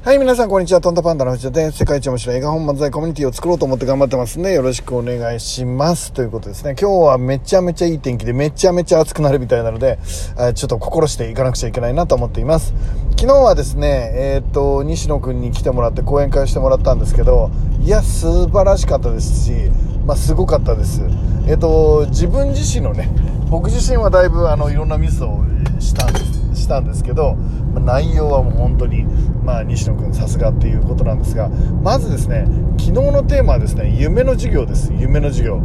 はい、皆さん、こんにちは。トンタパンダの藤田で、世界一面白い映画本漫才コミュニティを作ろうと思って頑張ってますんで、よろしくお願いします。ということですね。今日はめちゃめちゃいい天気で、めちゃめちゃ暑くなるみたいなので、ちょっと心していかなくちゃいけないなと思っています。昨日はですね、えっ、と、西野くんに来てもらって講演会をしてもらったんですけど、いや、素晴らしかったですし、まあ、すごかったです。えっ、と、自分自身のね、僕自身はだいぶ、あの、いろんなミスをしたんです。したんですけど、ま内容はもう本当に、まあ、西野君さすがっていうことなんですがまずですね昨日のテーマはですね夢の授業です。夢の授業、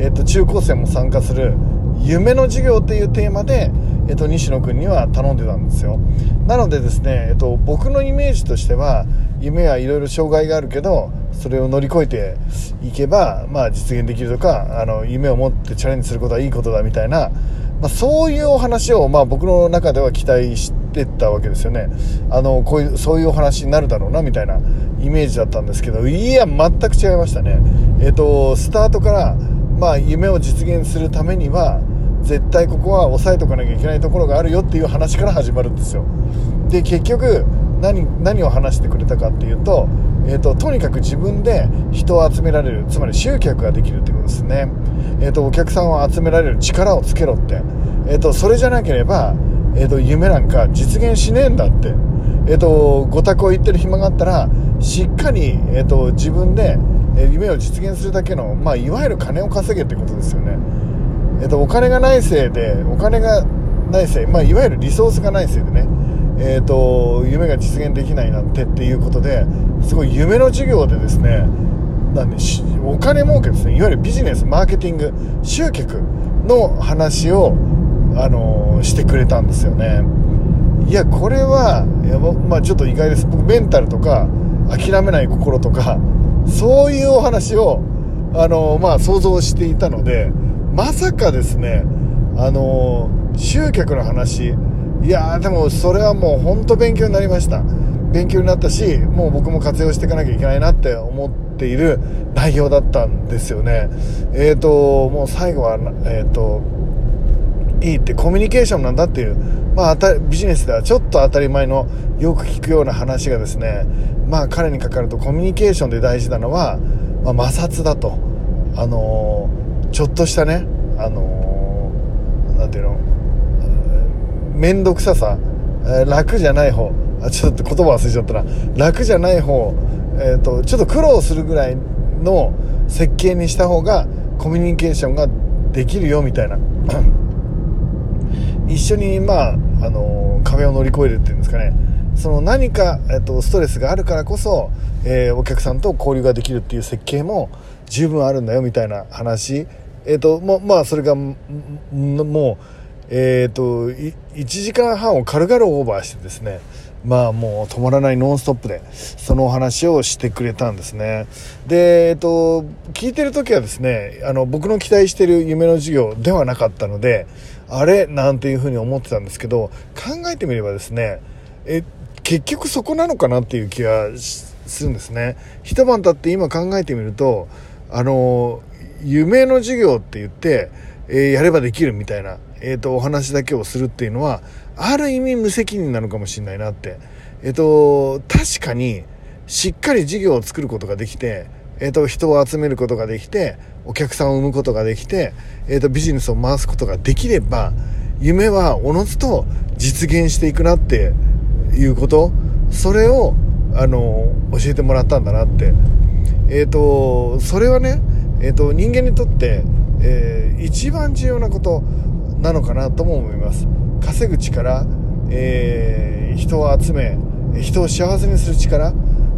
えっと中高生も参加する夢の授業っていうテーマで、えっと西野君には頼んでたんですよ。なのでですね、えっと僕のイメージとしては夢はいろいろ障害があるけどそれを乗り越えていけば、まあ、実現できるとかあの夢を持ってチャレンジすることはいいことだみたいなまあ、そういうお話を、まあ、僕の中では期待してたわけですよね。あのこういうそういうお話になるだろうなみたいなイメージだったんですけどいや全く違いましたね。えっ、とスタートから、まあ、夢を実現するためには絶対ここは押さえとかなきゃいけないところがあるよっていう話から始まるんですよ。で結局何何を話してくれたかっていうと,、えーと、とにかく自分で人を集められるつまり集客ができるってことですね、えーと、お客さんを集められる力をつけろって、えーと、それじゃなければ、えー、と夢なんか実現しねえんだって、えー、とご託を言ってる暇があったらしっかり、えー、と自分で夢を実現するだけの、まあ、いわゆる金を稼げってことですよね、えー、とお金がないせいでお金がないせい、まあ、いわゆるリソースがないせいでね。えーと、夢が実現できないなんてっていうことですごい夢の授業でですねなんでお金儲けですね。いわゆるビジネスマーケティング集客の話を、あのー、してくれたんですよね。いやこれはいや、まあ、ちょっと意外です。僕メンタルとか諦めない心とかそういうお話を、あのー、まあ、想像していたのでまさかですね、あのー、集客の話いやでもそれはもう本当勉強になりました。勉強になったしもう僕も活用していかなきゃいけないなって思っている内容だったんですよね。えっ、ー、ともう最後はえっ、ー、といいってコミュニケーションなんだっていうまあビジネスではちょっと当たり前のよく聞くような話がですねまあ彼にかかるとコミュニケーションで大事なのは、まあ、摩擦だと。あのー、ちょっとしたねあのー、ていうの？面倒くささ、えー、楽じゃない方。あちょっと言葉忘れちゃったな。楽じゃない方、えーと、ちょっと苦労するぐらいの設計にした方がコミュニケーションができるよみたいな。一緒にまあ、あのー、壁を乗り越えるっていうんですかね。その何か、えーと、ストレスがあるからこそ、えー、お客さんと交流ができるっていう設計も十分あるんだよみたいな話。えっ、ともまあそれがもうえっ、と1時間半を軽々オーバーしてですねまあもう止まらないノンストップでそのお話をしてくれたんですね。でえっ、と聞いてる時はですねあの僕の期待してる夢の授業ではなかったのであれ？なんていうふうに思ってたんですけど考えてみればですねえ結局そこなのかなっていう気がするんですね。一晩経って今考えてみるとあの夢の授業って言って、えー、やればできるみたいなえーと、お話だけをするっていうのはある意味無責任なのかもしれないなって、えーと、確かにしっかり事業を作ることができて、えーと、人を集めることができてお客さんを生むことができて、えー、とビジネスを回すことができれば夢はおのずと実現していくなっていうことそれをあの教えてもらったんだなって。えっ、ー、とそれはね、えー、と人間にとって、えー、一番重要なことなのかなとも思います。稼ぐ力、えー、人を集め人を幸せにする力、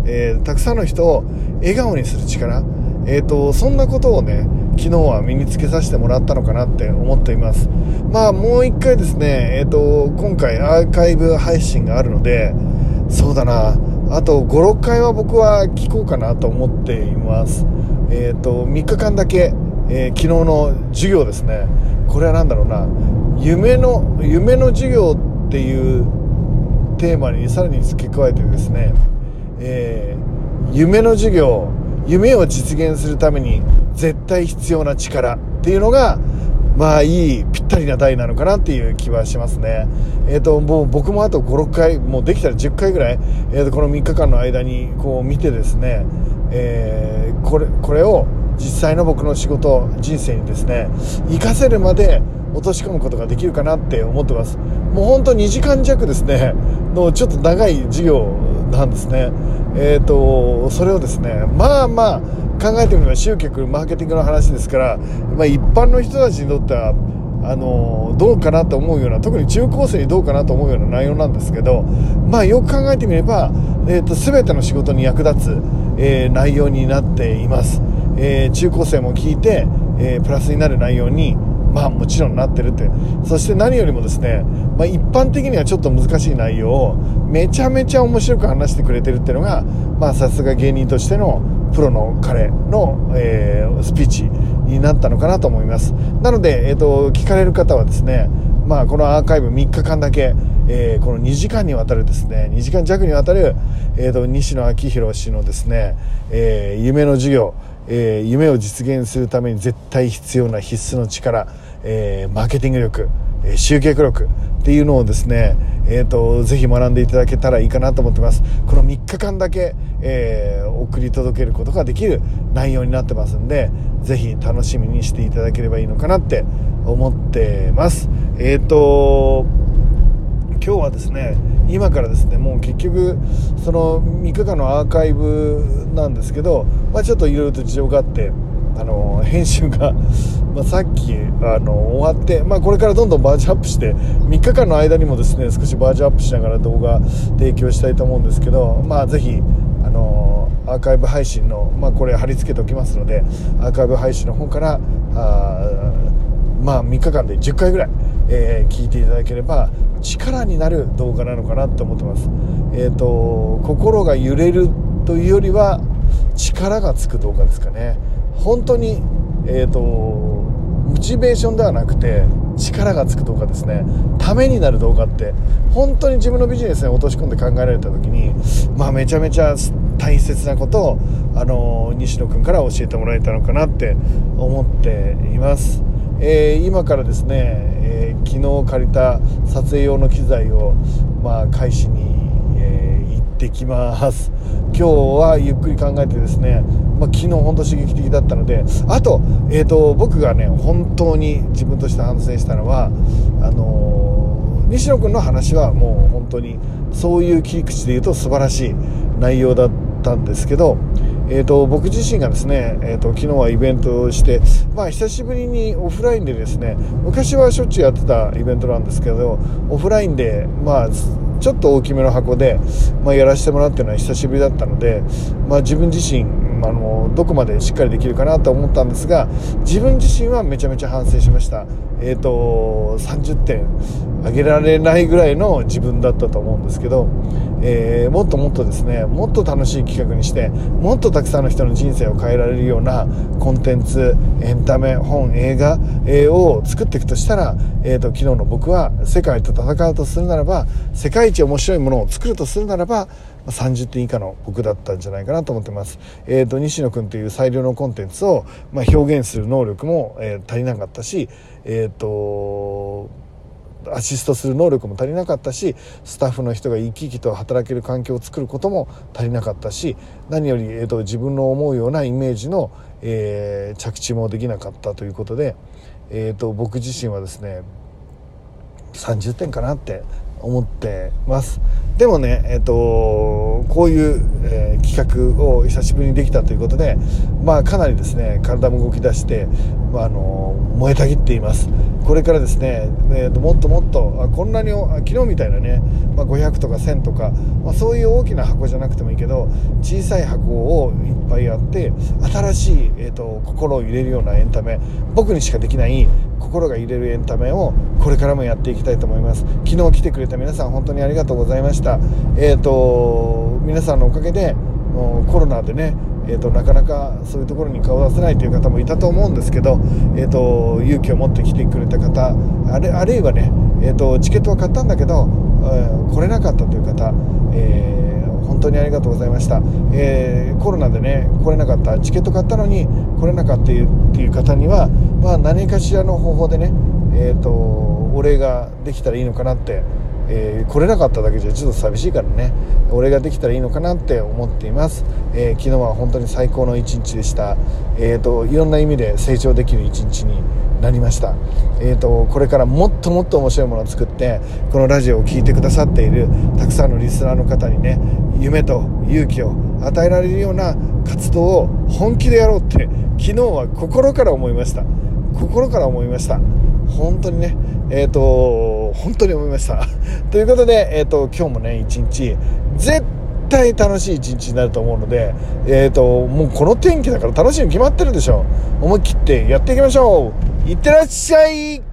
えー、たくさんの人を笑顔にする力、えーと、そんなことをね昨日は身につけさせてもらったのかなって思っています。まあもう一回ですね、えーと、今回アーカイブ配信があるのでそうだな。あと56回は僕は聞こうかなと思っています。えっ、ー、と3日間だけ、えー、昨日の授業ですね。これは何だろうな。夢の夢の授業っていうテーマにさらに付け加えてですね、えー、夢の授業夢を実現するために絶対必要な力っていうのがまあいいぴったりな台なのかなっていう気はしますね。えっ、ー、ともう僕もあと56回もうできたら10回ぐらい、えー、とこの3日間の間にこう見てですね、えー、これこれを実際の僕の仕事人生にですね活かせるまで落とし込むことができるかなって思ってます。もうほんと2時間弱ですねのちょっと長い授業なんですね。えっ、ー、とそれをですねまあまあ考えてみれば集客マーケティングの話ですから、まあ、一般の人たちにとってはあのどうかなと思うような特に中高生にどうかなと思うような内容なんですけど、まあ、よく考えてみれば、えーと、全ての仕事に役立つ、えー、内容になっています、えー、中高生も聞いて、えー、プラスになる内容にまあもちろんなってるって。そして何よりもですね、まあ、一般的にはちょっと難しい内容をめちゃめちゃ面白く話してくれてるっていうのがまあさすが芸人としてのプロの彼の、えー、スピーチになったのかなと思います。なので、えーと、聞かれる方はですねまあ、このアーカイブ3日間だけ、えー、この2時間にわたるですね2時間弱にわたる、えーと、西野昭弘氏のですね、えー、夢の授業えー、夢を実現するために絶対必要な必須の力、えー、マーケティング力、えー、集客力っていうのをですね、えーと、ぜひ学んでいただけたらいいかなと思ってます。この3日間だけ、え、送り届けることができる内容になってますんでぜひ楽しみにしていただければいいのかなって思ってます。えっ、と今日はですね今からですねもう結局その3日間のアーカイブなんですけど、まあ、ちょっといろいろと事情があってあの編集が、まあ、さっきあの終わって、まあ、これからどんどんバージョンアップして3日間の間にもですね少しバージョンアップしながら動画提供したいと思うんですけど、まあ、ぜひあのアーカイブ配信の、まあ、これ貼り付けておきますのでアーカイブ配信の方からあまあ3日間で10回ぐらい、えー、聞いていただければ力になる動画なのかなと思ってます。えっ、ー、と心が揺れるというよりは力がつく動画ですかね。本当にえっ、ー、とモチベーションではなくて力がつく動画ですねためになる動画って本当に自分のビジネスに落とし込んで考えられた時にまあめちゃめちゃ大切なことをあの西野君から教えてもらえたのかなって思っています。えー、今からですね、えー、昨日借りた撮影用の機材を、まあ、返しに、えー、行ってきます。今日はゆっくり考えてですね、まあ、昨日本当刺激的だったのであと,、えーと、僕がね本当に自分として反省したのはあの西野君の話はもう本当にそういう切り口で言うと素晴らしい内容だったんですけどえーと、僕自身がですね、えーと、昨日はイベントをして、まあ、久しぶりにオフラインでですね昔はしょっちゅうやってたイベントなんですけどオフラインで、まあ、ちょっと大きめの箱で、まあ、やらせてもらってるのは久しぶりだったので、まあ、自分自身あのどこまでしっかりできるかなと思ったんですが自分自身はめちゃめちゃ反省しました、えーと、30点上げられないぐらいの自分だったと思うんですけど、えー、もっともっとですねもっと楽しい企画にしてもっとたくさんの人の人生を変えられるようなコンテンツエンタメ本映画、えー、を作っていくとしたら、えーと、昨日の僕は世界と戦うとするならば世界一面白いものを作るとするならば30点以下の僕だったんじゃないかなと思ってます。えっ、ー、と、西野君という最良のコンテンツを、まあ、表現する能力も、えー、足りなかったし、えっ、ー、と、アシストする能力も足りなかったしスタッフの人が生き生きと働ける環境を作ることも足りなかったし何より、えーと、自分の思うようなイメージの、えー、着地もできなかったということで、えーと僕自身はですね30点かなって思ってますでもねえっ、ー、こういう、えー、企画を久しぶりにできたということでまあかなりですね体も動き出して、まあ、あの燃えたぎっています。これからですね、えーと、もっともっとあこんなに昨日みたいなね、まあ、500とか1000とか、まあ、そういう大きな箱じゃなくてもいいけど小さい箱をいっぱいあって新しい、えーと心を入れるようなエンタメ僕にしかできない心が揺れるエンタメをこれからもやっていきたいと思います。昨日来てくれた皆さん本当にありがとうございました。えっ、ー、と皆さんのおかげでもうコロナでねえーと、なかなかそういうところに顔を出せないという方もいたと思うんですけど、えーと、勇気を持って来てくれた方あるあるいはね、えーと、チケットは買ったんだけど、えー、来れなかったという方、えー、本当にありがとうございました、えー、コロナでね来れなかったチケット買ったのに来れなかったっていう方にはまあ、何かしらの方法でね、えーと、お礼ができたらいいのかなって、えー、来れなかっただけじゃちょっと寂しいからねお礼ができたらいいのかなって思っています、えー、昨日は本当に最高の一日でした、えーと、いろんな意味で成長できる一日になりました、えーと、これからもっともっと面白いものを作ってこのラジオを聴いてくださっているたくさんのリスナーの方にね夢と勇気を与えられるような活動を本気でやろうって昨日は心から思いました。心から思いました。本当にね。えっ、ー、と本当に思いました。ということで、えーと、今日もね一日絶対楽しい一日になると思うのでえっ、ー、ともうこの天気だから楽しいに決まってるでしょ。思い切ってやっていきましょう。いってらっしゃい。